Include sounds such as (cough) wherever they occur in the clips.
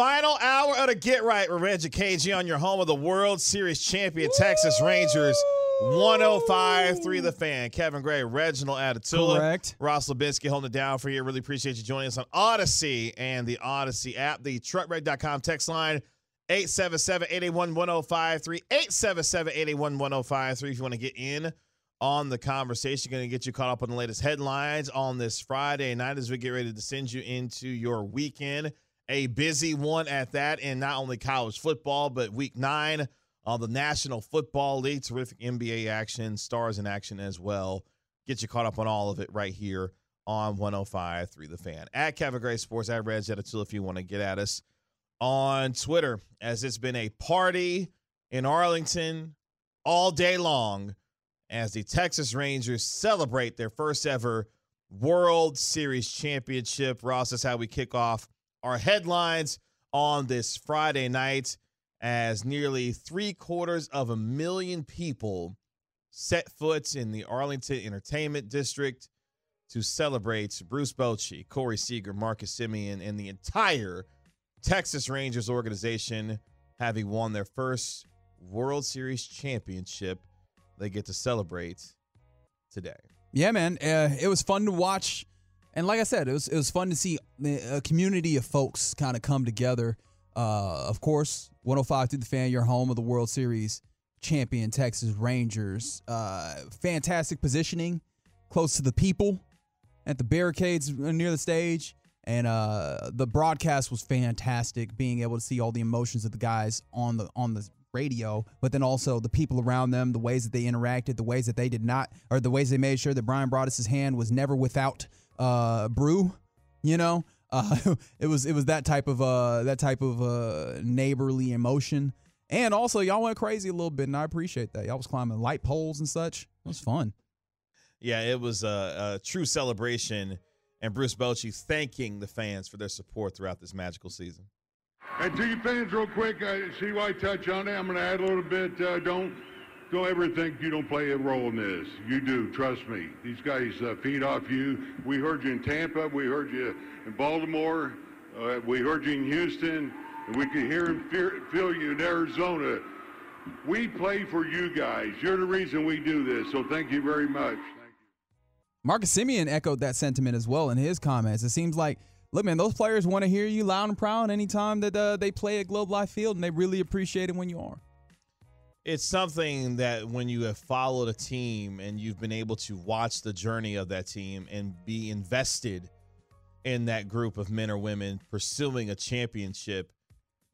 Final hour of the Get Right with Reggie KG on your home of the World Series champion Texas Rangers. 105.3 The Fan. Kevin Gray, Reginald Atatula. Correct. Ross Lubinsky holding it down for you. Really appreciate you joining us on Audacy and the Audacy app. The truckwreck.com text line 877-881-1053. 877-881-1053 if you want to get in on the conversation. Going to get you caught up on the latest headlines on this Friday night as we get ready to send you into your weekend. A busy one at that, and not only college football, but week nine on the National Football League. Terrific NBA action, stars in action as well. Get you caught up on all of it right here on 105.3 The Fan. At Kevin Gray Sports, at Reg Tool if you want to get at us on Twitter, as it's been a party in Arlington all day long as the Texas Rangers celebrate their first ever World Series championship. Ross, that's how we kick off our headlines on this Friday night as nearly three quarters of a million people set foot in the Arlington Entertainment District to celebrate Bruce Bochy, Corey Seager, Marcus Semien, and the entire Texas Rangers organization having won their first World Series championship. They get to celebrate today. Yeah, man. Uh, it was fun to watch. And like I said, it was it was fun to see a community of folks kind of come together. Uh, of course, 105 through the fan, your home of the World Series champion Texas Rangers. Uh, fantastic positioning, close to the people, at the barricades near the stage, and uh, the broadcast was fantastic. Being able to see all the emotions of the guys on the on the radio, but then also the people around them, the ways that they interacted, the ways that they did not, or the ways they made sure that Bryan Broaddus' hand was never without uh, brew. You know, (laughs) uh, it was it was that type of uh, that type of uh, neighborly emotion. And also, y'all went crazy a little bit, and I appreciate that. Y'all was climbing light poles and such. It was fun. Yeah, it was a, a true celebration, and Bruce Bochy thanking the fans for their support throughout this magical season. And to you fans, real quick, uh, see why I touch on it. I'm going to add a little bit. Uh, don't don't ever think you don't play a role in this. You do. Trust me. These guys uh, feed off you. We heard you in Tampa. We heard you in Baltimore. Uh, we heard you in Houston. And we could hear and feel you in Arizona. We play for you guys. You're the reason we do this. So thank you very much. Marcus Semien echoed that sentiment as well in his comments. It seems like, look, man, those players want to hear you loud and proud anytime that uh, they play at Globe Life Field, and they really appreciate it when you are. It's something that when you have followed a team and you've been able to watch the journey of that team and be invested in that group of men or women pursuing a championship,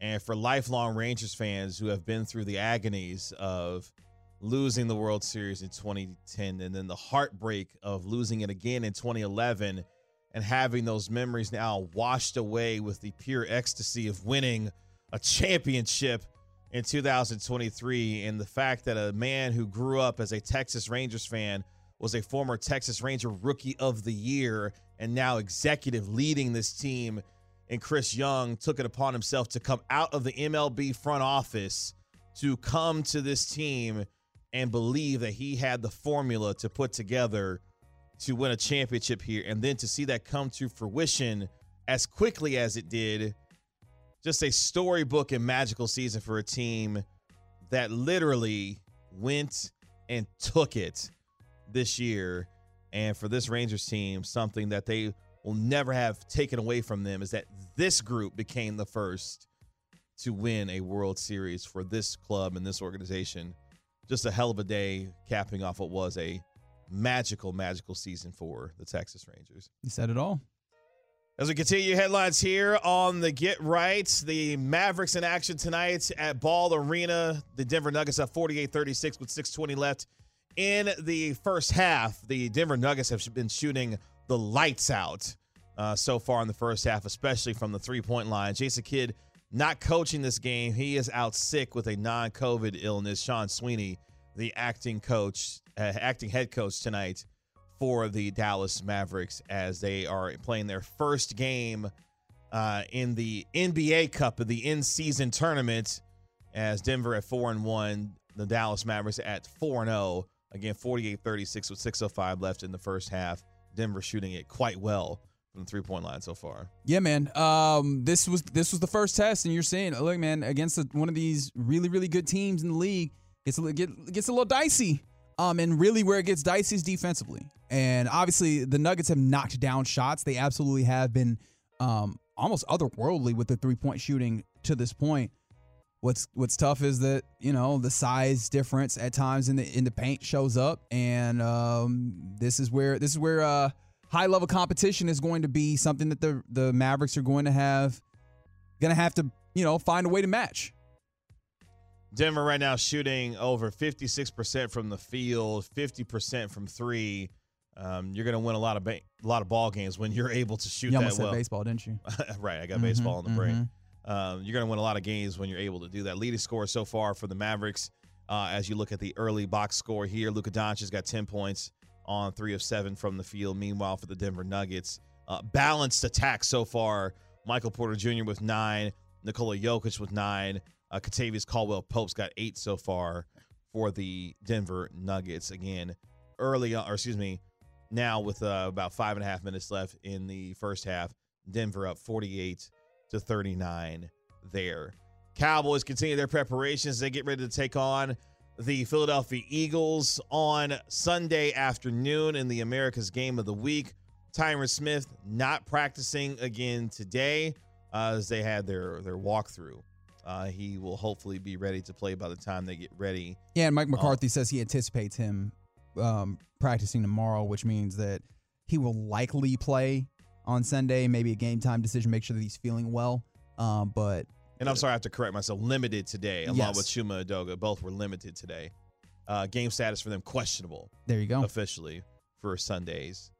and for lifelong Rangers fans who have been through the agonies of – losing the World Series in 2010 and then the heartbreak of losing it again in 2011 and having those memories now washed away with the pure ecstasy of winning a championship in 2023 and the fact that a man who grew up as a Texas Rangers fan was a former Texas Ranger rookie of the year and now executive leading this team and Chris Young took it upon himself to come out of the MLB front office to come to this team and believe that he had the formula to put together to win a championship here and then to see that come to fruition as quickly as it did just a storybook and magical season for a team that literally went and took it this year and for this Rangers team something that they will never have taken away from them is that this group became the first to win a World Series for this club and this organization just a hell of a day capping off what was a magical, magical season for the Texas Rangers. You said it all. As we continue headlines here on the Get Right, the Mavericks in action tonight at Ball Arena. The Denver Nuggets up 48 36 with 6.20 left in the first half. The Denver Nuggets have been shooting the lights out uh, so far in the first half, especially from the three point line. Jason Kidd not coaching this game. He is out sick with a non-COVID illness. Sean Sweeney, the acting coach, uh, acting head coach tonight for the Dallas Mavericks as they are playing their first game uh, in the NBA Cup of the in-season tournament. As Denver at four and one, the Dallas Mavericks at four and zero. Oh. Again, 48-36 with 6:05 left in the first half. Denver shooting it quite well from the three point line so far. Yeah, man. Um, this was this was the first test, and you're saying, look, man, against one of these really really good teams in the league, it's gets a little dicey. Um, and really where it gets dicey is defensively. And obviously the Nuggets have knocked down shots. They absolutely have been um almost otherworldly with the three point shooting to this point. What's what's tough is that you know the size difference at times in the in the paint shows up, and um, this is where this is where uh, high level competition is going to be something that the the Mavericks are going to have going to have to you know find a way to match. Denver right now shooting over 56% from the field, 50% from three. Um, you're going to win a lot of ba- a lot of ball games when you're able to shoot You that well. said baseball, didn't you? (laughs) right, I got Mhm, baseball on the brain. mhm. Um, you're going to win a lot of games when you're able to do that. Leading score so far for the Mavericks, uh, as you look at the early box score here, Luka Doncic's got 10 points on three of seven from the field. Meanwhile, for the Denver Nuggets, uh, balanced attack so far. Michael Porter Jr. with nine, Nikola Jokic with nine, uh, Caldwell Pope's got eight so far for the Denver Nuggets. Again, early, on, or excuse me, now with uh, about five and a half minutes left in the first half, Denver up 48 to 39 there. Cowboys continue their preparations. They get ready to take on the Philadelphia Eagles on Sunday afternoon in the America's Game of the Week. Tyron Smith not practicing again today uh, as they had their their walkthrough. Uh, he will hopefully be ready to play by the time they get ready. Yeah, and Mike McCarthy says he anticipates him um, practicing tomorrow, which means that he will likely play on Sunday. Maybe a game time decision, make sure that he's feeling well. Um, but And I'm sorry, I have to correct myself. Limited today, along Yes. with Chuma Edoga. Both were limited today. Uh, game status for them questionable. there you go. officially for Sunday's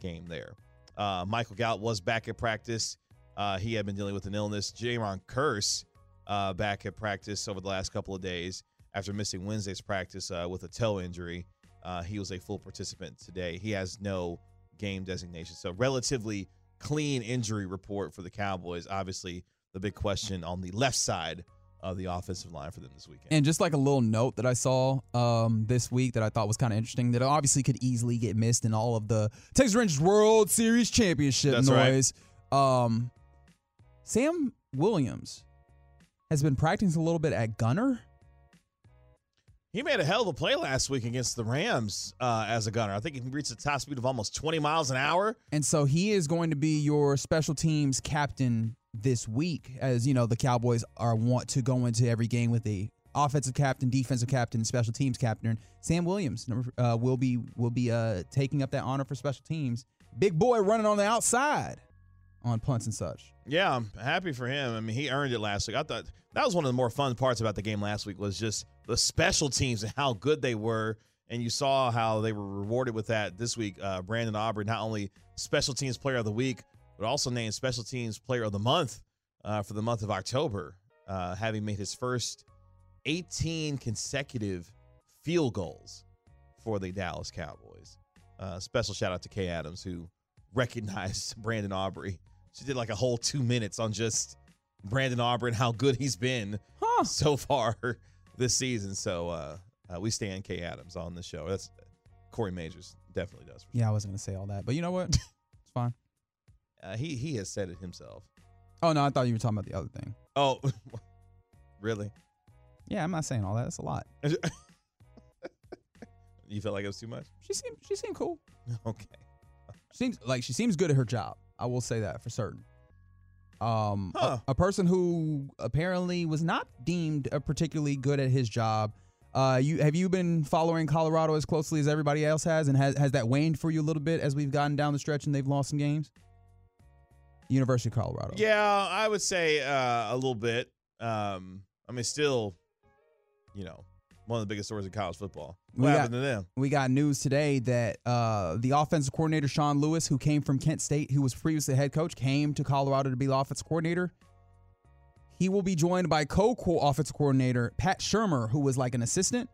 game there. Uh, Michael Gallup was back at practice. Uh, he had been dealing with an illness. Jayron Kearse uh, back at practice over the last couple of days after missing Wednesday's practice uh, with a toe injury. Uh, he was a full participant today. He has no game designation. So, relatively clean injury report for the Cowboys. Obviously, the big question on the left side of the offensive line for them this weekend. And just like a little note that I saw um, this week that I thought was kind of interesting that obviously could easily get missed in all of the Texas Rangers World Series championship That's right. noise. Um, Sam Williams has been practicing a little bit at Gunner. He made a hell of a play last week against the Rams uh, as a gunner. I think he reached a top speed of almost 20 miles an hour. And so he is going to be your special teams captain this week, as you know the Cowboys are want to go into every game with a offensive captain, defensive captain, special teams captain. Sam Williams number- uh, will be will be uh, taking up that honor for special teams. Big boy running on the outside on punts and such. Yeah, I'm happy for him. I mean, he earned it last week. I thought that was one of the more fun parts about the game last week was just the special teams and how good they were. And you saw how they were rewarded with that this week. Uh, Brandon Aubrey, not only special teams player of the week, but also named special teams player of the month uh, for the month of October, uh, having made his first 18 consecutive field goals for the Dallas Cowboys. Uh, special shout out to Kay Adams, who recognized (laughs) Brandon Aubrey. She did like a whole two minutes on just Brandon and how good he's been Huh. so far this season. So uh, uh, we stand Kay Adams on the show. That's Corey Majors definitely does. Yeah, I wasn't gonna say all that, but you know what? (laughs) it's fine. Uh, he he has said it himself. Oh no, I thought you were talking about the other thing. Oh, (laughs) really? Yeah, I'm not saying all that. That's a lot. (laughs) you felt like it was too much? She seemed she seemed cool. Okay. She seems like she seems good at her job. I will say that for certain. Um, a- Huh. a, person who apparently was not deemed uh, particularly good at his job. Uh, you have you been following Colorado as closely as everybody else has, and has has that waned for you a little bit as we've gotten down the stretch and they've lost some games? University of Colorado. Yeah, I would say uh, a little bit. Um, I mean, still, you know, one of the biggest stories in college football. What We got- happened to them? we got news today that uh, the offensive coordinator Sean Lewis, who came from Kent State, who was previously head coach, came to Colorado to be the offensive coordinator. He will be joined by co-offensive coordinator Pat Shurmur, who was like an assistant.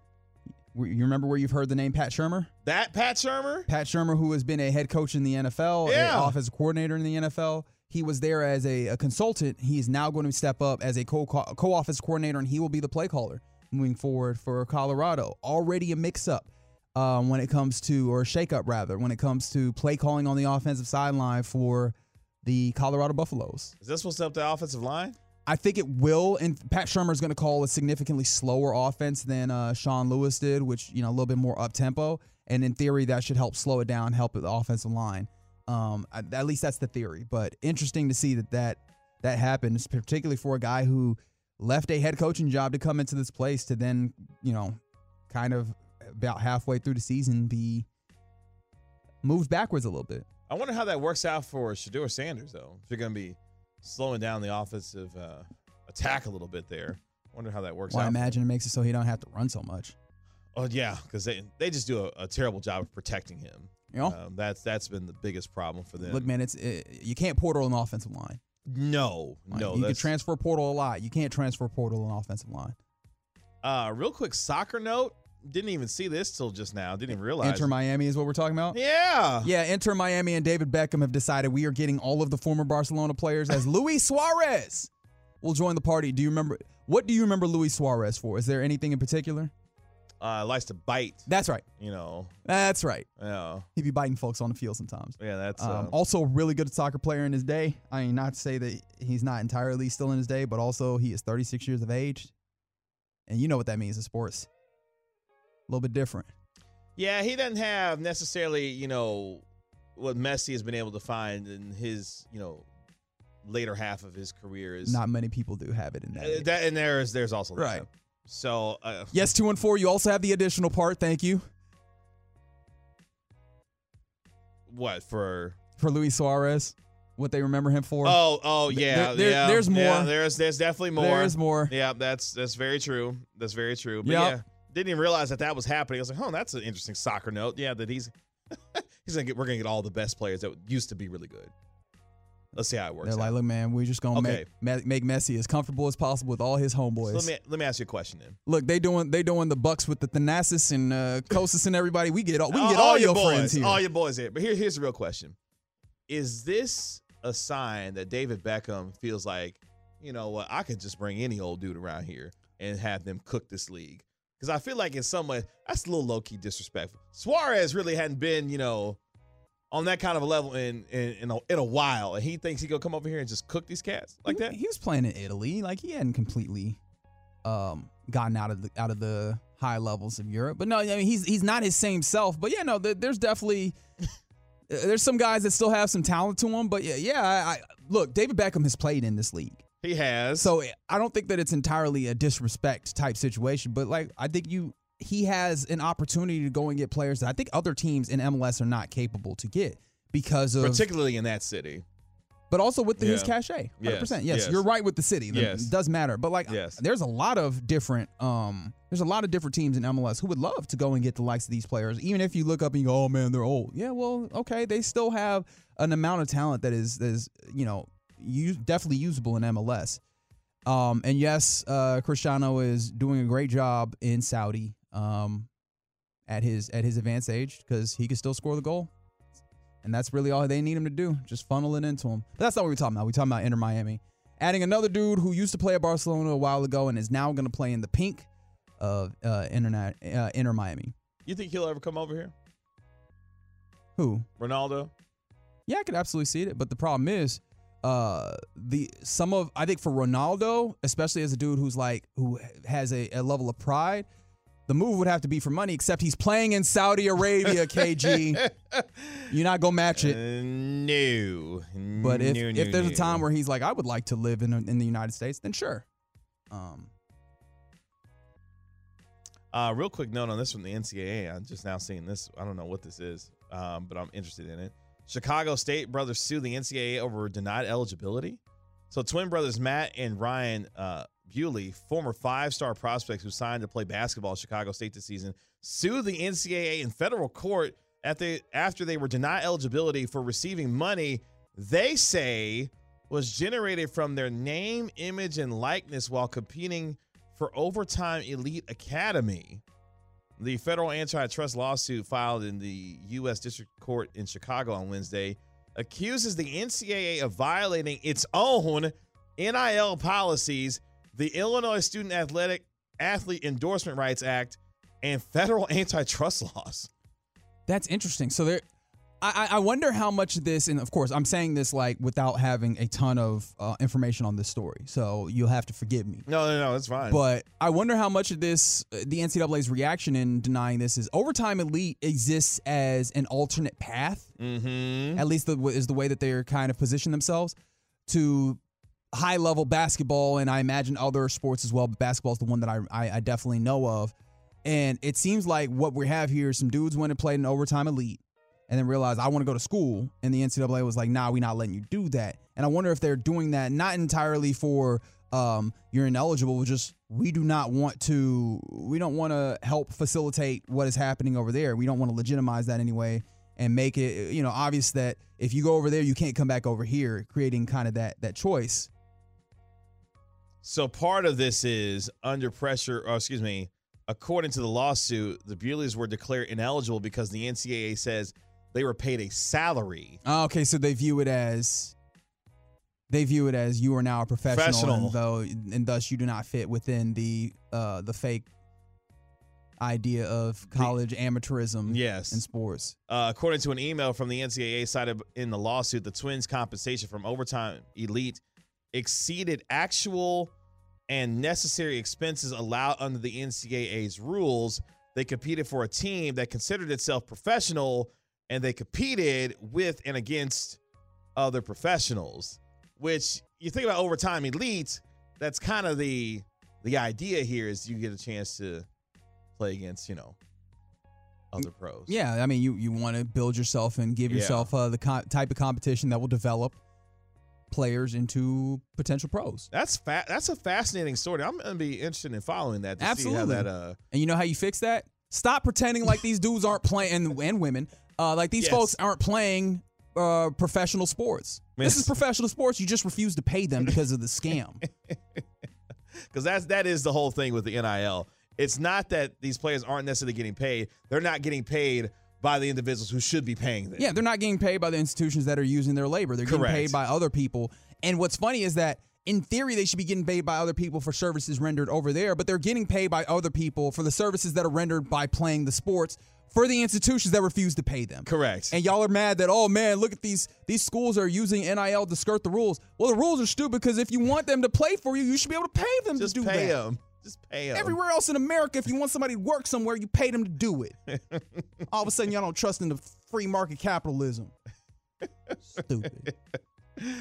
You remember where you've heard the name Pat Shurmur? That Pat Shurmur? Pat Shurmur, who has been a head coach in the NFL, Yeah. an offensive coordinator in the NFL. He was there as a, a consultant. He is now going to step up as a co co office coordinator, and he will be the play caller moving forward for Colorado. Already a mix up um, when it comes to, or a shake up rather, when it comes to play calling on the offensive sideline for the Colorado Buffaloes. Is this supposed to help the offensive line? I think it will. And Pat Shurmur is going to call a significantly slower offense than uh, Sean Lewis did, which you know a little bit more up tempo. And in theory, that should help slow it down, help the offensive line. Um, at least that's the theory. But interesting to see that that that happens, particularly for a guy who left a head coaching job to come into this place to then you know kind of about halfway through the season be moved backwards a little bit. I wonder how that works out for Shedeur Sanders, though. If you're going to be slowing down the offensive uh, attack a little bit there, I wonder how that works well, out. I imagine it makes it so he don't have to run so much. Oh yeah, because they they just do a, a, terrible job of protecting him. You know? um, that's that's been the biggest problem for them. Look, man, it's it, you can't portal an offensive line. No, like, no, you can transfer portal a lot. You can't transfer portal an offensive line. Uh, real quick soccer note. Didn't even see this till just now. Didn't even realize. Inter Miami is what we're talking about. Yeah, yeah. Inter Miami and David Beckham have decided we are getting all of the former Barcelona players as (laughs) Luis Suarez will join the party. Do you remember? What do you remember Luis Suarez for? Is there anything in particular? Uh, likes to bite. That's right. You know. That's right. Yeah. He'd be biting folks on the field sometimes. Yeah, that's um, uh, also a really good soccer player in his day. I mean, not to say that he's not entirely still in his day, but also he is 36 years of age, and you know what that means in sports. A little bit different. Yeah, he doesn't have necessarily, you know, what Messi has been able to find in his, you know, later half of his career is not many people do have it in that. Uh, that and there's there's also that. So uh, yes, two and four. You also have the additional part. Thank you. What for? For Luis Suarez, what they remember him for? Oh, oh yeah, there, there, yeah. There's more. Yeah, there's there's definitely more. There's more. Yeah, that's that's very true. That's very true. But yep. yeah, didn't even realize that that was happening. I was like, oh, that's an interesting soccer note. Yeah, that he's (laughs) he's gonna get. We're gonna get all the best players that used to be really good. Let's see how it works. They're out. like, look, man, we're just gonna Okay. make make Messi as comfortable as possible with all his homeboys. So let me let me ask you a question then. Look, they doing they doing the Bucks with the Thanasis and uh, Kosis and everybody. We get all we can all, get all, your your boys, friends here. all your boys here. But here here's the real question: Is this a sign that David Beckham feels like, you know what, I could just bring any old dude around here and have them cook this league? Because I feel like in some way that's a little low key disrespectful. Suarez really hadn't been, you know, on that kind of a level in in in a, in a while, and he thinks he gonna come over here and just cook these cats like he, that. He was playing in Italy, like he hadn't completely um, gotten out of the out of the high levels of Europe. But no, I mean he's he's not his same self. But yeah, no, there, there's definitely (laughs) there's some guys that still have some talent to them. But yeah, yeah, I, I, look, David Beckham has played in this league. He has. So I don't think that it's entirely a disrespect type situation, but like I think you he has an opportunity to go and get players that I think other teams in MLS are not capable to get because of particularly in that city. but also with the, his Yeah. cachet. 100%. Yes, Yes, yes. you're right with the city. The- Yes. It does matter. But like Yes. there's a lot of different um there's a lot of different teams in MLS who would love to go and get the likes of these players. Even if you look up and you go, "Oh man, they're old." Yeah, well, okay, they still have an amount of talent that is that is, you know, use, definitely usable in MLS. Um and yes, uh Cristiano is doing a great job in Saudi um at his at his advanced age cuz he could still score the goal. And that's really all they need him to do. Just funnel it into him. But that's not what we're talking about. We're talking about Inter Miami. Adding another dude who used to play at Barcelona a while ago and is now going to play in the pink of uh, Internet, uh, Inter Miami. You think he'll ever come over here, Who? Ronaldo? Yeah, I could absolutely see it. But the problem is, uh, the some of I think for Ronaldo, especially as a dude who's like who has a, a level of pride, the move would have to be for money. Except he's playing in Saudi Arabia, KG. (laughs) You're not gonna match it. Uh, no. But if No, if no, there's a time where he's like, I would like to live in in the United States, then sure. Um, Uh, real quick note on this from the NCAA. I'm just now seeing this. I don't know what this is, um, but I'm interested in it. Chicago State brothers sue the NCAA over denied eligibility. So, twin brothers Matt and Ryan uh, Bewley, former five star prospects who signed to play basketball at Chicago State this season, sued the NCAA in federal court after, after they were denied eligibility for receiving money they say was generated from their name, image, and likeness while competing for Overtime Elite Academy. The federal antitrust lawsuit filed in the U.S. District Court in Chicago on Wednesday accuses the NCAA of violating its own NIL policies, the Illinois Student Athletic Athlete Endorsement Rights Act, and federal (laughs) antitrust laws. that's interesting. So there, I, I wonder how much of this, and of course, I'm saying this like without having a ton of uh, information on this story, so you'll have to forgive me. No, no, no, it's fine. But I wonder how much of this, uh, the NCAA's reaction in denying this is overtime elite exists as an alternate path. mm-hmm. At least the, is the way that they're kind of position themselves to high level basketball, and I imagine other sports as well. But basketball is the one that I, I, I definitely know of. And it seems like what we have here is some dudes went and played in overtime elite and then realized I want to go to school. And the NCAA was like, nah, we're not letting you do that. And I wonder if they're doing that not entirely for um, you're ineligible, but just we do not want to, we don't want to help facilitate what is happening over there. We don't want to legitimize that anyway and make it, you know, obvious that if you go over there, you can't come back over here, creating kind of that that choice. So part of this is under pressure, or excuse me, according to the lawsuit, the Bewleys were declared ineligible because the NCAA says they were paid a salary. Oh, okay, so they view it as they view it as you are now a professional, Professional. And, though, and thus you do not fit within the uh, the fake idea of college amateurism Yes. in sports. Uh, according to an email from the NCAA cited in the lawsuit, the Twins' compensation from overtime elite exceeded actual and necessary expenses allowed under the NCAA's rules. They competed for a team that considered itself professional, and they competed with and against other professionals. Which you think about overtime elite, that's kind of the the idea here is you get a chance to play against you know other pros. Yeah, I mean, you you want to build yourself and give Yeah. yourself uh, the co- type of competition that will develop players into potential pros. That's fa- that's a fascinating story. I'm gonna be interested in following that to Absolutely. see how that uh And you know how you fix that? Stop pretending like these dudes aren't playing and, and women, uh, like these Yes. folks aren't playing uh, professional sports. This is professional sports. You just refuse to pay them because of the scam. (laughs) because that's that is the whole thing with the NIL. It's not that these players aren't necessarily getting paid; they're not getting paid by the individuals who should be paying them. yeah, they're not getting paid by the institutions that are using their labor. They're getting paid by other people. And what's funny is that in theory they should be getting paid by other people for services rendered over there, but they're getting paid by other people for the services that are rendered by playing the sports for the institutions that refuse to pay them. correct. And y'all are mad that oh man, look at these these schools are using NIL to skirt the rules. Well, the rules are stupid because if you want them to play for you, you should be able to pay them just to do pay that. them. Just pay them. Everywhere else in America, if you want somebody to work somewhere, you pay them to do it. (laughs) All of a sudden, y'all don't trust in the free market capitalism. Stupid. (laughs)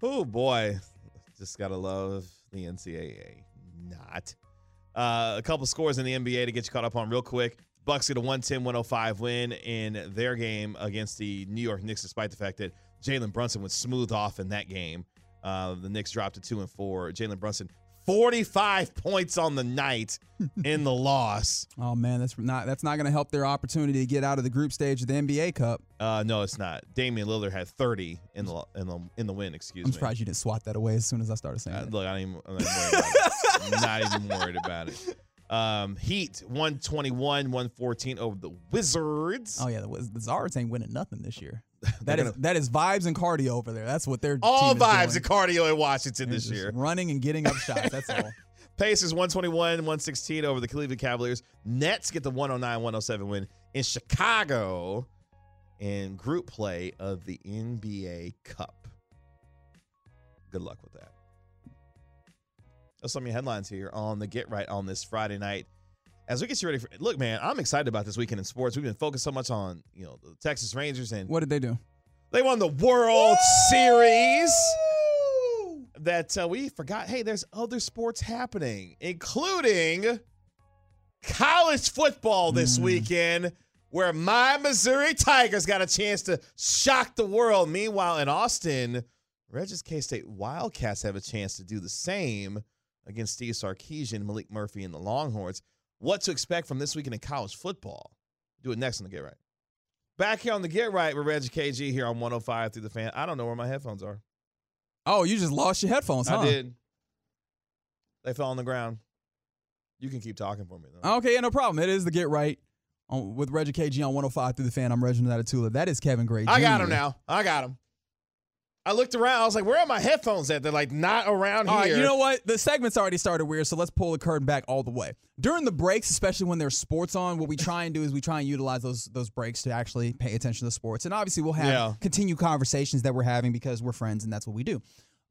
Oh boy, just gotta love the NCAA. Not. Uh, a couple scores in the NBA to get you caught up on real quick. Bucks get a 110-105 win in their game against the New York Knicks, despite the fact that Jalen Brunson was smooth off in that game. Uh, the Knicks dropped to two and four. Jalen Brunson, 45 points on the night in the loss. (laughs) Oh man, that's not that's not going to help their opportunity to get out of the group stage of the NBA Cup. Uh, no, it's not. Damian Lillard had 30 in the in the in the win. Excuse me. I'm me. surprised you didn't swat that away as soon as I started saying Uh, it. look, I I'm not even worried about it. I'm not even worried about it. Um, Heat 121, 114 over the Wizards. Oh yeah, the, Wiz- the Zards ain't winning nothing this year. (laughs) That is gonna- that is vibes and cardio over there. That's what they're doing. All vibes and cardio in Washington They're this year. running and getting up shots. That's all. (laughs) (laughs) Pacers 121, 116 over the Cleveland Cavaliers. Nets get the 109, 107 win in Chicago in group play of the NBA Cup. Good luck with that. That's some of your headlines here on the Get Right on this Friday night. As we get you ready for look, man, I'm excited about this weekend in sports. We've been focused so much on, you know, the Texas Rangers and What did they do? they won the World Series that uh, we forgot. Hey, there's other sports happening, including college football this weekend, where my Missouri Tigers got a chance to shock the world. Meanwhile, in Austin, Regis K State Wildcats have a chance to do the same against Steve Sarkisian, Maalik Murphy, and the Longhorns. What to expect from this weekend in college football? Do it next on the Get Right. Back here on the Get Right with Reggie KG here on 105 through the fan. I don't know where my headphones are. Oh, you just lost your headphones, huh? I did. They fell on the ground. You can keep talking for me though. Okay, yeah, no problem. It is the Get Right on, with Reggie KG on 105 through the fan. I'm Reginald Atatula. That is Kevin Gray. I got him now. I got him. I looked around. I was like, "Where are my headphones at?" They're like not around All here. right, you know what? The segment's already started weird, so let's pull the curtain back all the way. During the breaks, especially when there's sports on, what we (laughs) try and do is we try and utilize those those breaks to actually pay attention to the sports. And obviously, we'll have Yeah. continue conversations that we're having because we're friends and that's what we do.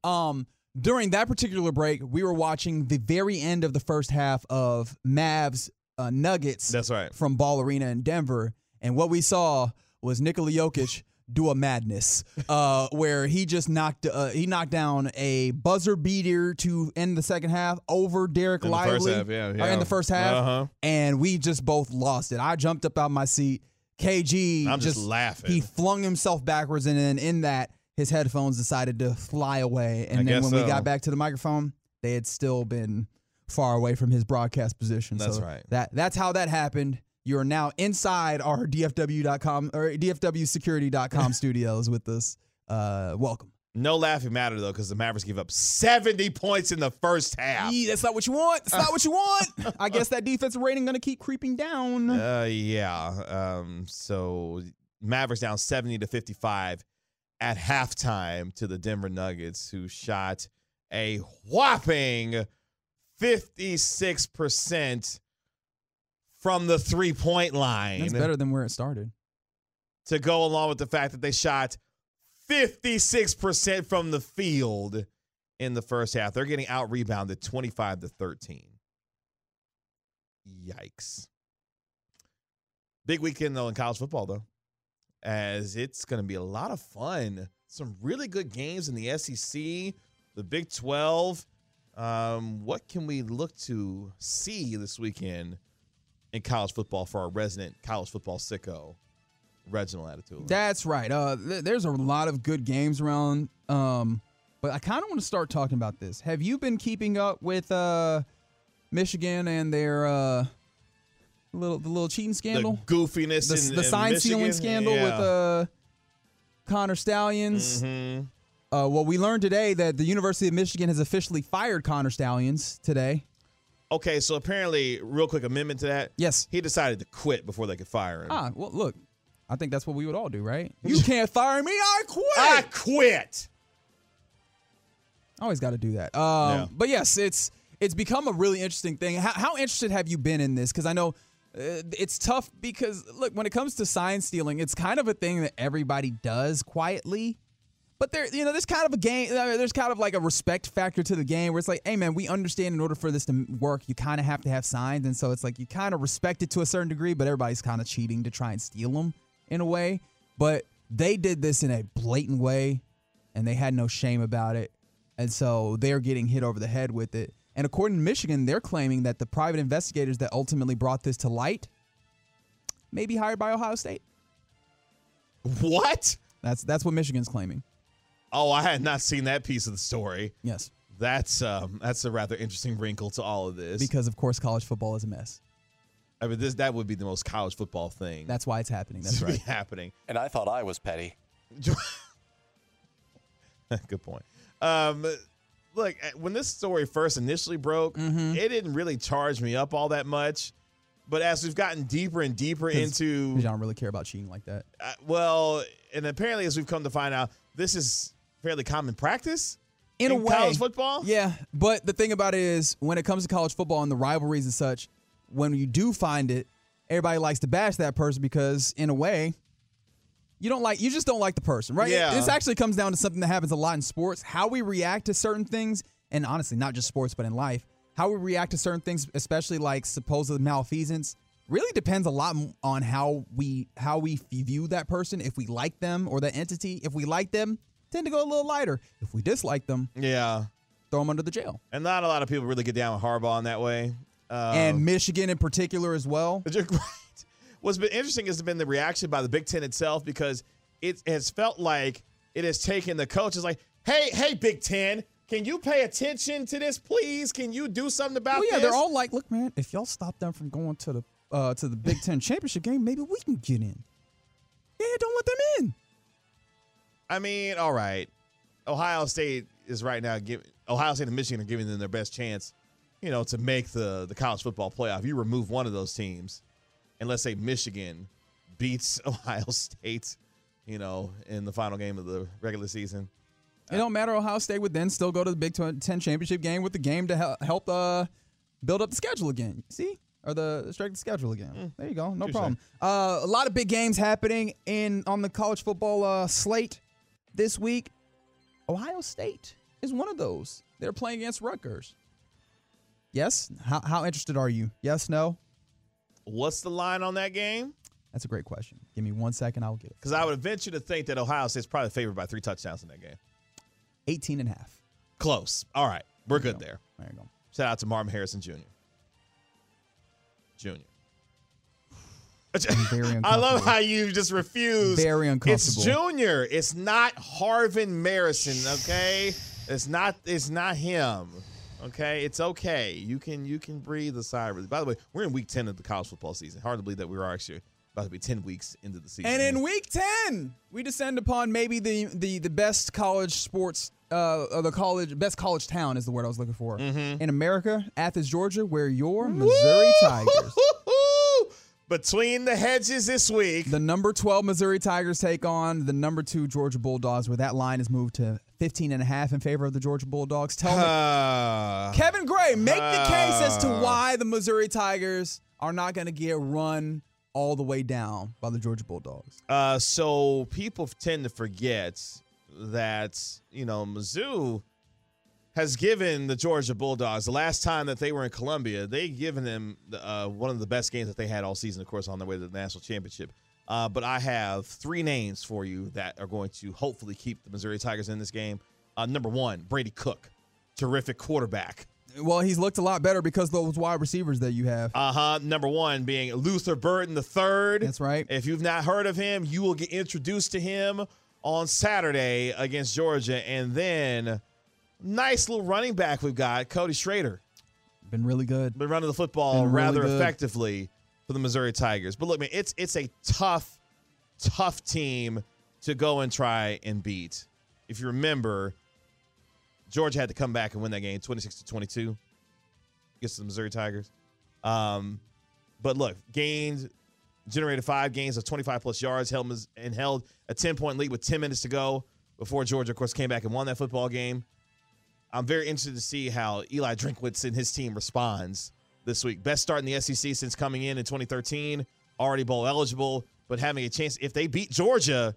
Um, during that particular break, we were watching the very end of the first half of Mavs uh, Nuggets That's right. from Ball Arena in Denver, and what we saw was Nikola Jokic do a madness, uh, (laughs) where he just knocked uh, he knocked down a buzzer beater to end the second half over Dereck In Lively, half, yeah, or yeah. in the first half, Uh-huh. and we just both lost it. I jumped up out of my seat. KG I'm just laughing. He flung himself backwards, and then in that, his headphones decided to fly away. And I then when we got back to the microphone, they had still been far away from his broadcast position. That's so right. That that's how that happened. You're now inside our DFW.com or DFWsecurity.com (laughs) studios with us. Uh, welcome. No laughing matter though, because the Mavericks gave up 70 points in the first half. Yee, that's not what you want. That's not what you want. (laughs) I guess that defensive rating going to keep creeping down. Uh, yeah. Um, so Mavericks down 70 to 55 at halftime to the Denver Nuggets, who shot a whopping 56% from the three point line That's better than where it started. to go along with the fact that they shot 56% from the field in the first half. They're getting out rebounded 25 to 13. Yikes. Big weekend though in college football though. As it's going to be a lot of fun. Some really good games in the SEC, the Big 12. Um, what can we look to see this weekend in college football for our resident college football sicko, Reginald Attitude? That's right. Uh, th- there's a lot of good games around. Um, but I kind of want to start talking about this. Have you been keeping up with uh, Michigan and their uh, little the little cheating scandal, The goofiness, the, in, the sign Michigan? stealing scandal Yeah. with uh, Connor Stalions? Mhm. Uh, well, we learned today that the University of Michigan has officially fired Connor Stalions today. Okay, so apparently, real quick amendment to that. Yes. He decided to quit before they could fire him. Ah, well, look, I think that's what we would all do, right? You can't fire me. I quit. I quit. Always got to do that. Um, Yeah. But yes, it's it's become a really interesting thing. How, how interested have you been in this? Because I know uh, it's tough. Because look, when it comes to sign stealing, it's kind of a thing that everybody does quietly. But there, you know, there's kind of a game. uh, There's kind of like a respect factor to the game where it's like, hey man, we understand in order for this to work, you kind of have to have signs, and so it's like you kind of respect it to a certain degree, but everybody's kind of cheating to try and steal them in a way. But they did this in a blatant way, and they had no shame about it, and so they're getting hit over the head with it. And according to Michigan, they're claiming that the private investigators that ultimately brought this to light may be hired by Ohio State. What? That's that's what Michigan's claiming. Oh, I had not seen that piece of the story. Yes, That's um, that's a rather interesting wrinkle to all of this. because of course college football is a mess. I mean, this that would be the most college football thing That's why it's happening. That's to be right. (laughs) happening. And I thought I was petty. (laughs) Good point. Um, look, eh, when this story first initially broke, Mm-hmm. it didn't really charge me up all that much. But as we've gotten deeper and deeper into I don't really care about cheating like that. Uh, well, and apparently, as we've come to find out, this is fairly common practice In a way, college football. Yeah, but the thing about it is, when it comes to college football and the rivalries and such, when you do find it, everybody likes to bash that person because, in a way, you don't like you just don't like the person, right? Yeah. This actually comes down to something that happens a lot in sports: how we react to certain things, and honestly, not just sports, but in life, how we react to certain things, especially like supposed malfeasance. Really depends a lot on how we how we view that person. If we like them or that entity, if we like them, tend to go a little lighter. If we dislike them, Yeah, throw them under the jail. and not a lot of people really get down with Harbaugh in that way. Um, and Michigan in particular as well. But (laughs) you're right. What's been interesting has been the reaction by the Big Ten itself because it has felt like it has taken the coaches like, hey, hey, Big Ten, can you pay attention to this, please? Can you do something about Oh yeah, this? they're all like, look, man, if y'all stop them from going to the uh, to the Big Ten championship game, maybe we can get in. Yeah, don't let them in. I mean, all right. Ohio State is right now giving Ohio State and Michigan are giving them their best chance, you know, to make the the college football playoff. You remove one of those teams, and let's say Michigan beats (laughs) Ohio State, you know, in the final game of the regular season. It don't matter. Ohio State would then still go to the Big Ten championship game with the game to help uh, build up the schedule again. See? Or the strength of schedule again. There you go. No problem. Uh, a lot of big games happening in on the college football uh, slate this week. Ohio State is one of those. They're playing against Rutgers. Yes? How, how interested are you? Yes, no? What's the line on that game? That's a great question. Give me one second. I'll get it. Because I would venture to think that Ohio State's probably favored by three touchdowns in that game. 18 and a half. Close. All right. We're good there. There you go. Shout out to Marvin Harrison Jr. Jr. (laughs) I love how you just refuse. Very uncomfortable. It's. Junior. It's not Harvin Marison. Okay, it's not. It's not him. Okay, it's okay. You can you can breathe a sigh of relief. By the way, we're in week ten of the college football season. Hard to believe that we are actually about to be ten weeks into the season. And in week 10, we descend upon maybe the the, the best college sports uh the college best college town is the word I was looking for. Mm-hmm. In America, Athens, Georgia, where your Missouri Tigers, Woo-hoo-hoo! (laughs) between the hedges this week. the number 12 Missouri Tigers take on the number 2 Georgia Bulldogs where that line is moved to 15 and a half in favor of the Georgia Bulldogs. Tell me Uh, Kevin Gray, make the case as to why the Missouri Tigers are not going to get run all the way down by the Georgia Bulldogs. Uh, so people tend to forget that you know Mizzou has given the Georgia Bulldogs the last time that they were in Columbia, they given them uh, one of the best games that they had all season. Of course, on their way to the national championship. Uh, but I have three names for you that are going to hopefully keep the Missouri Tigers in this game. Uh, number one, Brady Cook, terrific quarterback. Well, he's looked a lot better because those wide receivers that you have. Uh huh. Number one being Luther Burden the third. That's right. If you've not heard of him, you will get introduced to him on Saturday against Georgia, and then nice little running back we've got Cody Schrader. Been really good. Been running the football really rather good. effectively for the Missouri Tigers. But look, man, it's it's a tough, tough team to go and try and beat. If you remember, Georgia had to come back and win that game 26 to 22 against the Missouri Tigers. Um, but look, gained, generated five gains of 25 plus yards, held and held a 10 point lead with 10 minutes to go before Georgia, of course, came back and won that football game. I'm very interested to see how Eli Drinkwitz and his team responds this week. Best start in the SEC since coming in in 2013, already bowl eligible, but having a chance if they beat Georgia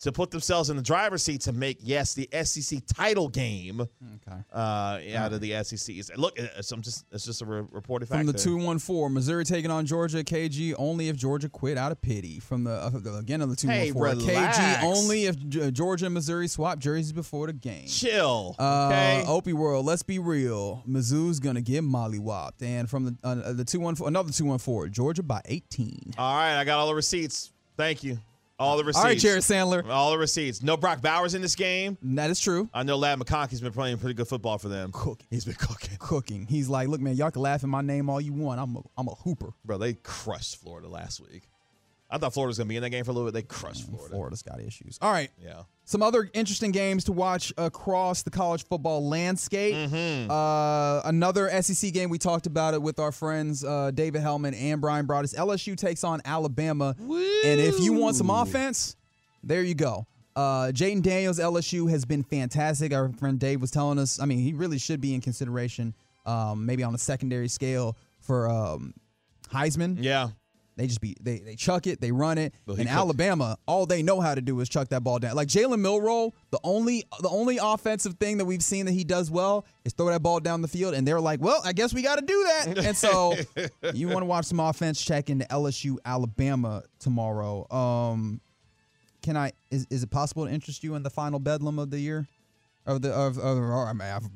to put themselves in the driver's seat to make yes the SEC title game Okay. uh, out of the SEC. It's- Look, it's, I'm just it's just a re- reported fact. From the 214, Missouri taking on Georgia, KG only if Georgia quit out of pity. From the, uh, again on the 214, relax. KG only if Georgia and Missouri swap jerseys before the game. chill. Uh, Okay. Opie World, let's be real. Mizzou's gonna get mollywopped, and from the uh, the two one four, another two one four, Georgia by eighteen. all right, I got all the receipts. Thank you. All the receipts. All right, Jared Sandler. All the receipts. No Brock Bowers in this game. That is true. I know Ladd McConkey's been playing pretty good football for them. Cooking. He's been cooking. Cooking. He's like, look, man, y'all can laugh at my name all you want. I'm a, I'm a hooper. Bro, they crushed Florida last week. I thought Florida was going to be in that game for a little bit. They crushed Florida. Florida's got issues. All right. Yeah. Some other interesting games to watch across the college football landscape. Mm-hmm. Uh, another SEC game. We talked about it with our friends uh, David Helman and Bryan Broaddus. LSU takes on Alabama. And if you want some offense, there you go. Uh, Jayden Daniels, LSU has been fantastic. Our friend Dave was telling us. I mean, he really should be in consideration, um, maybe on a secondary scale for um, Heisman. Yeah. They just be they they chuck it, they run it. In. Alabama, all they know how to do is chuck that ball down. Like Jalen Milroe, the only the only offensive thing that we've seen that he does well is throw that ball down the field, and they're like, well, I guess we got to do that. And so, (laughs) you want to watch some offense? Check into LSU Alabama tomorrow. Um, can I? Is is it possible to interest you in the final bedlam of the year, of the of, of I mean, of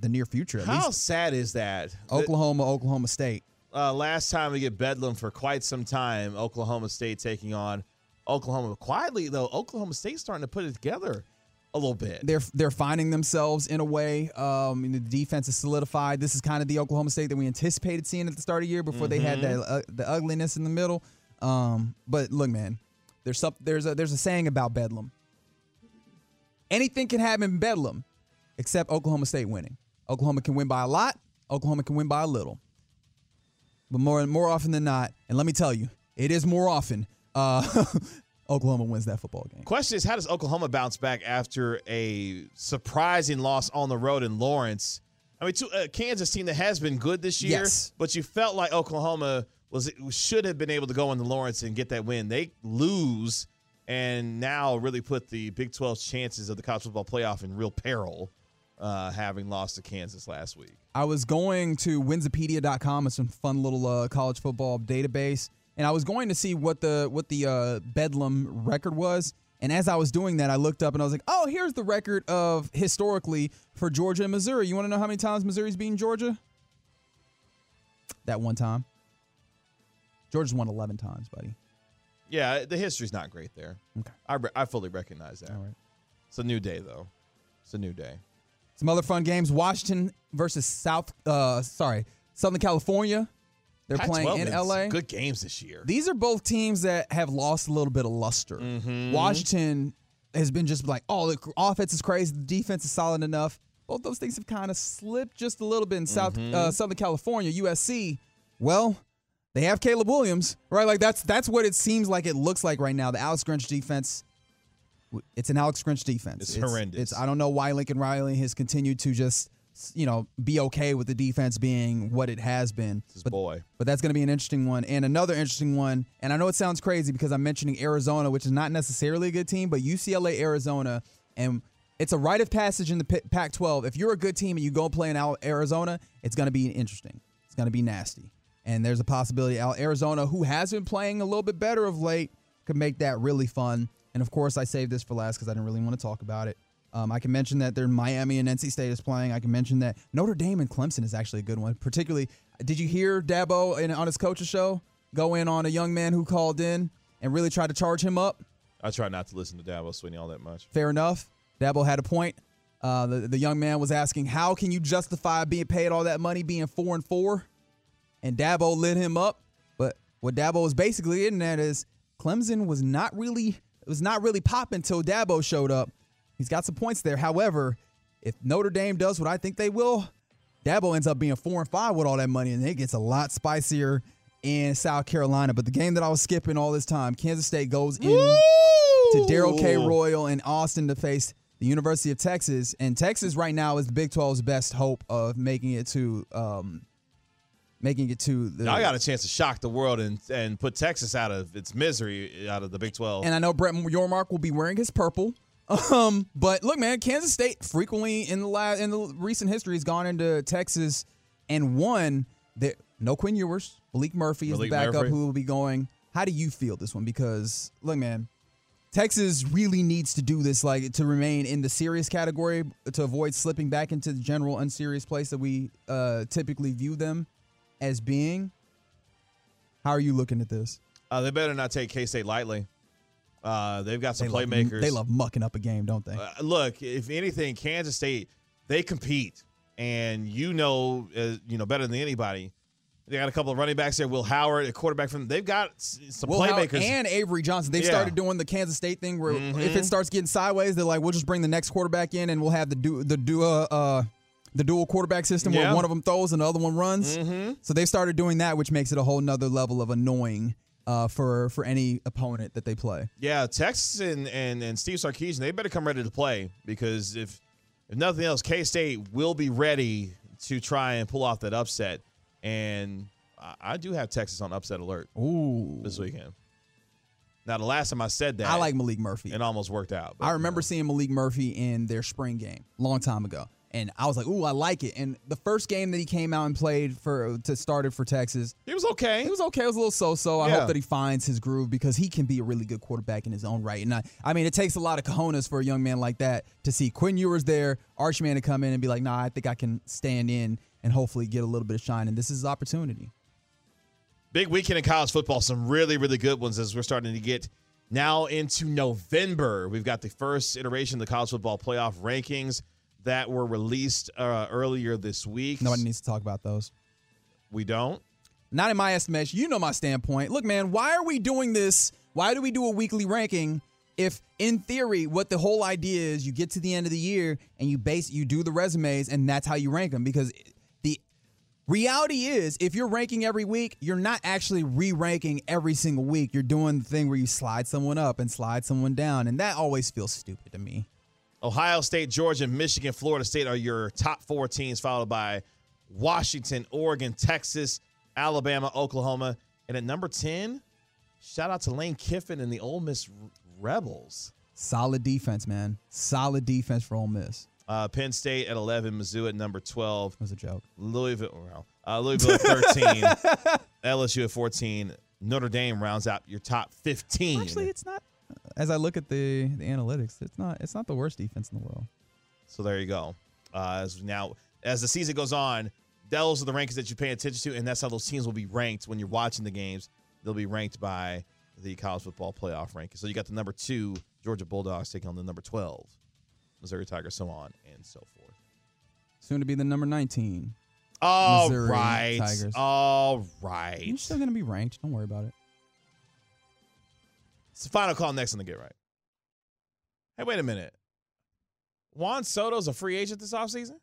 the near future at How least? sad is that? Oklahoma, Oklahoma State. Uh, last time we get Bedlam for quite some time, Oklahoma State taking on Oklahoma. Quietly, though, Oklahoma State's starting to put it together a little bit. they're they're finding themselves in a way. Um, the defense is solidified. This is kind of the Oklahoma State that we anticipated seeing at the start of the year before they had that uh, the ugliness in the middle. Um, but look, man, there's some there's a there's a saying about Bedlam. Anything can happen in Bedlam, except Oklahoma State winning. Oklahoma can win by a lot. Oklahoma can win by a little. But more more often than not, and let me tell you, it is more often. Uh, (laughs) Oklahoma wins that football game. Question is, how does Oklahoma bounce back after a surprising loss on the road in Lawrence? I mean, to a Kansas team that has been good this year, Yes. but you felt like Oklahoma was should have been able to go into Lawrence and get that win. They lose and now really put the Big 12's chances of the college football playoff in real peril, uh, having lost to Kansas last week. I was going to Winsipedia.com, it's some fun little uh, college football database, and I was going to see what the what the uh, Bedlam record was. And as I was doing that, I looked up and I was like, "Oh, here's the record of historically for Georgia and Missouri. You want to know how many times Missouri's beaten Georgia? That one time. Georgia's won 11 times, buddy. Yeah, the history's not great there. Okay. I, re- I fully recognize that. All right. It's a new day, though. It's a new day. Some other fun games: Washington versus South. Uh, sorry, Southern California. They're playing Pac-12 in LA. Good games this year. These are both teams that have lost a little bit of luster. Mm-hmm. Washington has been just like, oh, the offense is crazy, the defense is solid enough. Both those things have kind of slipped just a little bit in South Mm-hmm. uh, Southern California. USC, well, they have Caleb Williams, right? Like that's that's what it seems like it looks like right now. The Alex Grinch defense. It's an Alex Grinch defense. It's horrendous. It's I don't know why Lincoln Riley has continued to just you know be okay with the defense being what it has been. This But boy. but that's going to be an interesting one. And another interesting one, and I know it sounds crazy because I'm mentioning Arizona, which is not necessarily a good team, but UCLA, Arizona, and it's a rite of passage in the Pac 12. If you're a good team and you go play in Arizona, it's going to be interesting. It's going to be nasty. And there's a possibility Arizona, who has been playing a little bit better of late, could make that really fun. And of course, I saved this for last because I didn't really want to talk about it. Um, I can mention that they're Miami and NC State is playing. I can mention that Notre Dame and Clemson is actually a good one. Particularly, did you hear Dabo in, on his coach's show go in on a young man who called in and really tried to charge him up? I try not to listen to Dabo Swinney all that much. Fair enough. Dabo had a point. Uh, the, the young man was asking, how can you justify being paid all that money being four and four? And Dabo lit him up. But what Dabo was basically in that is Clemson was not really was not really popping until Dabo showed up. He's got some points there. However, if Notre Dame does what I think they will, Dabo ends up being four and five with all that money, and it gets a lot spicier in South Carolina. But the game that I was skipping all this time, Kansas State goes in to Darrell K. Royal in Austin to face the University of Texas. And Texas right now is the Big 12's best hope of making it to um, making it to the. I got a chance to shock the world and and put Texas out of its misery out of the Big 12. and I know Brett Yormark will be wearing his purple. (laughs) Um, but look, man, Kansas State frequently in the last in the recent history has gone into Texas and won. That no Quinn Ewers, Maalik Murphy is Maalik the backup Murphy. who will be going. How do you feel this one? Because look, man, Texas really needs to do this, like to remain in the serious category to avoid slipping back into the general unserious place that we uh, typically view them as being. How are you looking at this? uh, they better not take K State lightly. Uh, they've got some They love- playmakers. they love mucking up a game, don't they? Uh, look, if anything, Kansas State they compete, and you know, uh, you know better than anybody. They got a couple of running backs there. Will Howard, a quarterback from. They've got some Will Howard playmakers. and Avery Johnson. They've Yeah. Mm-hmm. started doing the Kansas State thing where if it starts getting sideways, they're like, we'll just bring the next quarterback in and we'll have the du- the dual uh, the dual quarterback system Yeah. where one of them throws and the other one runs. Mhm. So they've started doing that, which makes it a whole nother level of annoying uh, for for any opponent that they play. Yeah, Texas and, and, and Steve Sarkisian, they better come ready to play because if if nothing else, K State will be ready to try and pull off that upset. And I, I do have Texas on upset alert Ooh, this weekend. Now, the last time I said that, I like Maalik Murphy. it almost worked out. but, I you remember know. seeing Maalik Murphy in their spring game a long time ago, and I was like, "Ooh, I like it." And the first game that he came out and played for to started for Texas, he was okay. He was okay. It was a little so-so. I Yeah. hope that he finds his groove because he can be a really good quarterback in his own right. And I, I mean, it takes a lot of cojones for a young man like that to see Quinn Ewers there, Archman to come in and be like, "Nah, I think I can stand in and hopefully get a little bit of shine." And this is his opportunity. Big weekend in college football. Some really, really good ones as we're starting to get now into November. We've got the first iteration of the college football playoff rankings that were released uh, earlier this week. Nobody needs to talk about those. we don't. Not in my estimation. You know my standpoint. Look, man, why are we doing this? Why do we do a weekly ranking? If in theory, what the whole idea is, you get to the end of the year and you base, you do the resumes, and that's how you rank them. Because the Reality is, if you're ranking every week, you're not actually re-ranking every single week. You're doing the thing where you slide someone up and slide someone down, and that always feels stupid to me. Ohio State, Georgia, Michigan, Florida State are your top four teams, followed by Washington, Oregon, Texas, Alabama, Oklahoma. And at number 10, shout out to Lane Kiffin and the Ole Miss Rebels. Solid defense, man. Solid defense for Ole Miss. Uh, Penn State at 11, Mizzou at number 12, That was a joke. Louisville, well, uh, Louisville at 13, (laughs) LSU at 14. Notre Dame rounds out your top 15. Actually, it's not. As I look at the the analytics, it's not. It's not the worst defense in the world. So there you go. Uh, as now, as the season goes on, those are the rankings that you pay attention to, and that's how those teams will be ranked when you're watching the games. They'll be ranked by the college football playoff ranking. So you got the number two Georgia Bulldogs taking on the number twelve Missouri Tigers, so on and so forth. Soon to be the number 19. All Missouri right, Tigers. all right. You're still gonna be ranked. Don't worry about it. It's the final call next on the Get Right. Hey, wait a minute. Juan Soto's a free agent this offseason?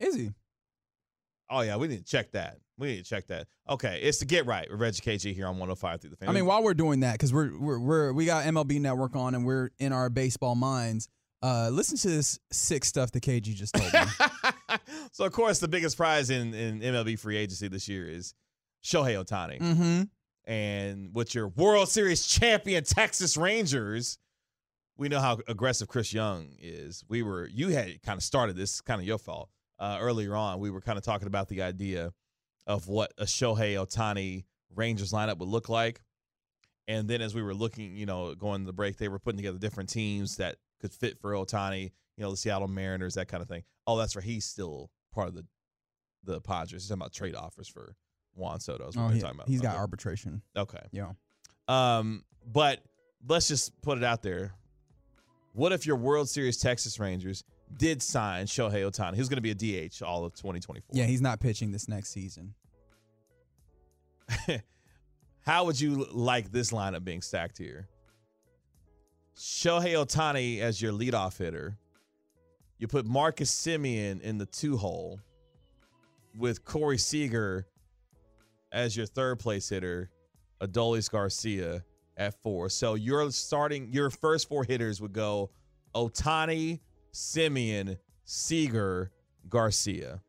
Is he? Oh, yeah, we need to check that. We need to check that. Okay, it's the Get Right with Reggie KG here on 105 through the fan. I mean, while we're doing that, because we're, we're we're we got MLB Network on and we're in our baseball minds. Uh, listen to this sick stuff that KG just told me. (laughs) so, of course, the biggest prize in, in MLB free agency this year is Shohei Ohtani. mm-hmm. And with your World Series champion Texas Rangers, we know how aggressive Chris Young is. We were, you had kind of started this, kind of your fault. Uh, earlier on, we were kind of talking about the idea of what a Shohei Ohtani Rangers lineup would look like. And then as we were looking, you know, going to the break, they were putting together different teams that could fit for Ohtani, you know, the Seattle Mariners, that kind of thing. Oh, that's right. He's still part of the the Padres. He's talking about trade offers for Juan Soto. is what Oh, they're he, talking about. has got arbitration. Okay. Yeah. Um, but let's just put it out there. What if your World Series Texas Rangers did sign Shohei Ohtani? Who's going to be a DH all of 2024? Yeah, he's not pitching this next season. (laughs) How would you like this lineup being stacked here? Shohei Ohtani as your leadoff hitter. You put Marcus Semien in the two hole with Corey Seager as your third place hitter, Adolis Garcia at four. So your starting your first four hitters would go Ohtani, Semien, Seager, Garcia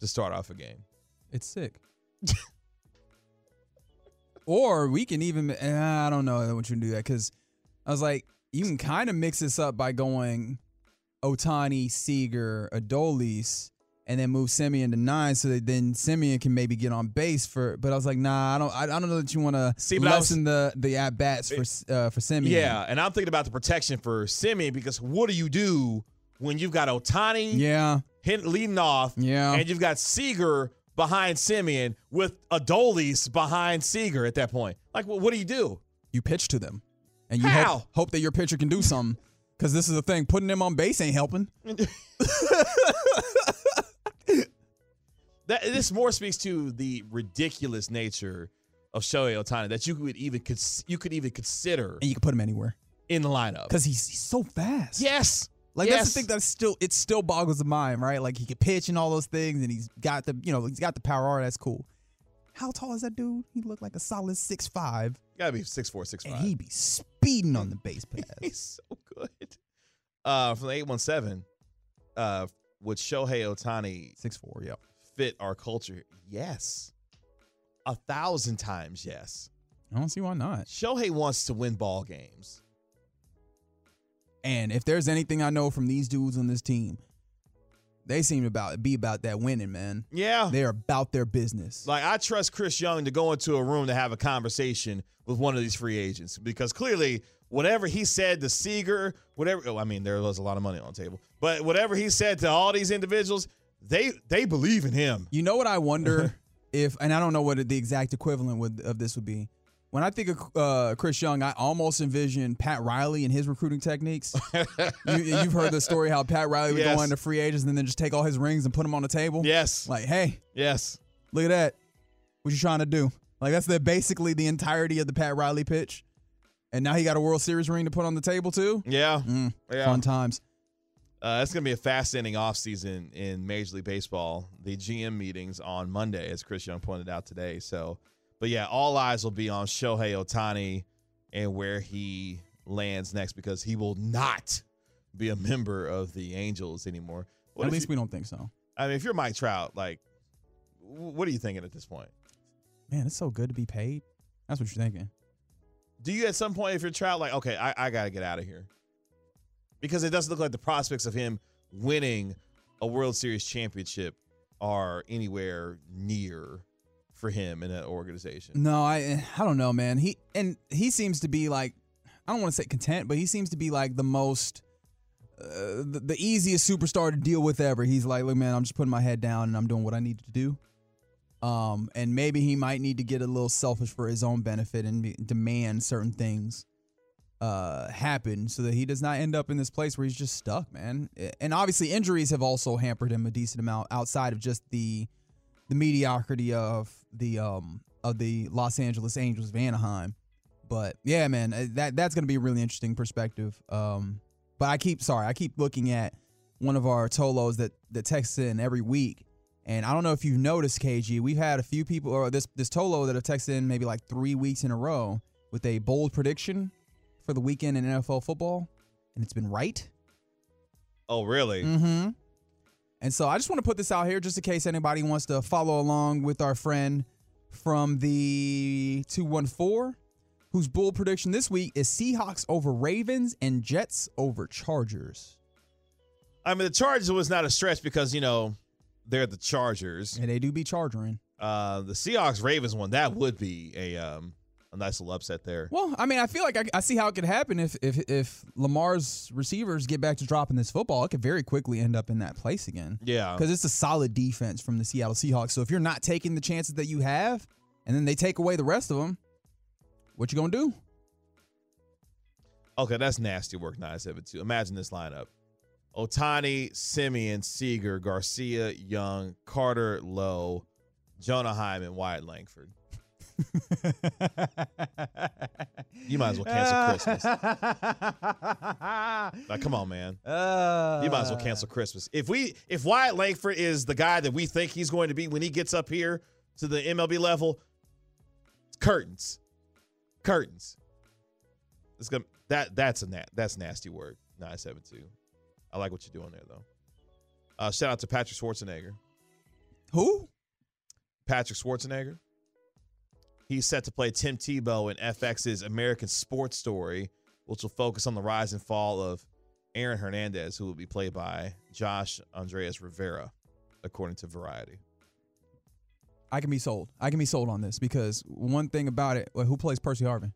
to start off a game. It's sick. (laughs) or we can even eh, I don't know what you can do that because I was like, you can kind of mix this up by going Ohtani, Seager, Adolis, and then move Semien to nine so that then Semien can maybe get on base for. But I was like, nah, I don't. I, I don't know that you want to but was- lessen the the at bats for uh, for Semien. Yeah, and I'm thinking about the protection for Semien because what do you do when you've got Ohtani yeah, hit, leading off, Yeah. and you've got Seager behind Semien with Adolis behind Seager at that point? Like, wh- what do you do? you pitch to them, and you How? hope, hope that your pitcher can do something. Because this is the thing, putting them on base ain't helping. (laughs) (laughs) That this more speaks to the ridiculous nature of Shohei Ohtani that you could even cons- you could even consider and you could put him anywhere in the lineup. because he's, he's so fast. Yes, like yes. that's the thing that still it still boggles the mind, right? Like he can pitch and all those things, and he's got the you know he's got the power. All that's cool. How tall is that dude? He looked like a solid six five, gotta be six four, six and five. he be speeding on the base paths. (laughs) He's so good. Uh, from the eight one seven, uh, with Shohei Ohtani Six four, yep. Fit our culture? Yes, a thousand times yes. I don't see why not. Shohei wants to win ball games. And if there's anything I know from these dudes on this team, they seem to about be about that winning, man. Yeah, They are about their business. Like I trust Chris Young to go into a room to have a conversation with one of these free agents because clearly whatever he said to Seager, whatever oh, I mean, there was a lot of money on the table. But whatever he said to all these individuals, they they believe in him. You know what I wonder (laughs) if, and I don't know what the exact equivalent would, of this would be. When I think of uh, Chris Young, I almost envision Pat Riley and his recruiting techniques. (laughs) you, you've heard the story how Pat Riley would Yes. go into free agents and then just take all his rings and put them on the table. Yes. Like, hey, Yes. look at that. What you trying to do? Like that's the basically the entirety of the Pat Riley pitch. And now he got a World Series ring to put on the table too. Yeah. Mm, Yeah. Fun times. Uh, it's going to be a fascinating offseason in Major League Baseball. The GM meetings on Monday, as Chris Young pointed out today. So, but yeah, all eyes will be on Shohei Ohtani and where he lands next because he will not be a member of the Angels anymore. What At least you- we don't think so. I mean, if you're Mike Trout, like, what are you thinking at this point? Man, it's so good to be paid. That's what you're thinking. Do you at some point, if you're Trout, like, okay, I, I got to get out of here? Because it doesn't look like the prospects of him winning a World Series championship are anywhere near for him in that organization. No, I I don't know, man. He and he seems to be like I don't want to say content, but he seems to be like the most uh, the, the easiest superstar to deal with ever. He's like, look, man, I'm just putting my head down and I'm doing what I need to do. Um, and maybe he might need to get a little selfish for his own benefit and be, demand certain things uh happen so that he does not end up in this place where he's just stuck, man. And obviously injuries have also hampered him a decent amount outside of just the the mediocrity of the um of the Los Angeles Angels of Anaheim. But yeah, man, uh, that that's gonna be a really interesting perspective. Um, but I keep sorry, I keep looking at one of our Tolos that that texts in every week, and I don't know if you've noticed, KG, we've had a few people or this this Tolo that have texted in maybe like three weeks in a row with a bold prediction for the weekend in NFL football, and it's been right. Oh, really? Mm-hmm. And so I just want to put this out here just in case anybody wants to follow along with our friend from the 214, whose bull prediction this week is Seahawks over Ravens and Jets over Chargers. I mean, the Chargers was not a stretch because, you know, they're the Chargers. And they do be charging. Uh, the Seahawks Ravens one, that would be a um, a nice little upset there. Well, I mean, I feel like I, I see how it could happen if, if if Lamar's receivers get back to dropping this football. It could very quickly end up in that place again. Yeah. because it's a solid defense from the Seattle Seahawks. So if you're not taking the chances that you have, and then they take away the rest of them, what you gonna do? Okay, that's nasty work, 972. Imagine this lineup. Ohtani, Semien, Seager, Garcia, Jung, Carter, Lowe, Jonah Heim, Wyatt Langford. (laughs) You might as well cancel Christmas. (laughs) Come on, man. You might as well cancel Christmas. If we if Wyatt Langford is the guy that we think he's going to be when he gets up here to the MLB level, curtains. Curtains. It's gonna that that's a nat that's a nasty word. 972. I like what you're doing there though. Uh, shout out to Patrick Schwarzenegger. Who? Patrick Schwarzenegger. He's set to play Tim Tebow in FX's American Sports Story, which will focus on the rise and fall of Aaron Hernandez, who will be played by Josh Andrés Rivera, according to Variety. I can be sold. I can be sold on this because one thing about it, well, who plays Percy Harvin?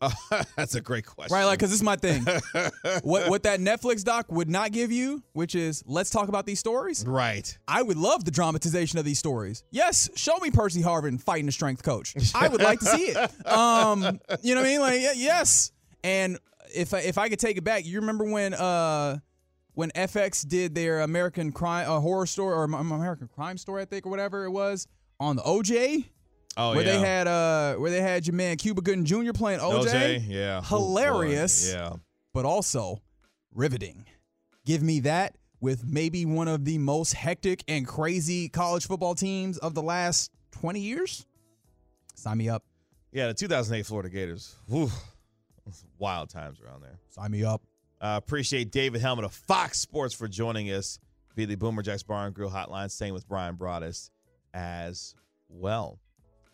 (laughs) that's a great question. Right, like, because this is my thing. (laughs) what what that Netflix doc would not give you, which is let's talk about these stories. right. I would love the dramatization of these stories. Yes, show me Percy Harvin fighting a strength coach. I would like to see it. (laughs) Um, you know what I mean? Like, yes. And if I, if I could take it back, you remember when uh when FX did their American crime uh, horror story or American crime story, I think, or whatever it was on the OJ, Oh where yeah. they had uh where they had your man Cuba Gooding Jr. playing OJ, yeah. Hilarious. Yeah. but also riveting. Give me that with maybe one of the most hectic and crazy college football teams of the last 20 years. Sign me up. Yeah, the 2008 Florida Gators. Whew. Wild times around there. Sign me up. Uh, appreciate David Helman of Fox Sports for joining us via the Boomer Jacks Bar and Grill Hotline. Staying with Bryan Broaddus as well.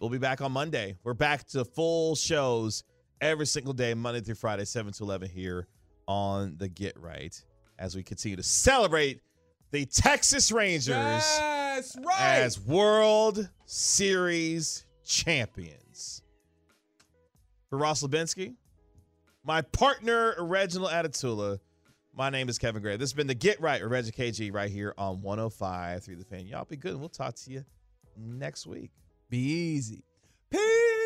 We'll be back on Monday. We're back to full shows every single day, Monday through Friday, 7 to 11 here on the Get Right as we continue to celebrate the Texas Rangers Yes, right. as World Series champions. For Ross Lubinsky, my partner, Reginald Atatula, my name is Kevin Gray. This has been the Get Right with Reggie KG right here on 105 through the fan. Y'all be good, and we'll talk to you next week. Be easy. Peace.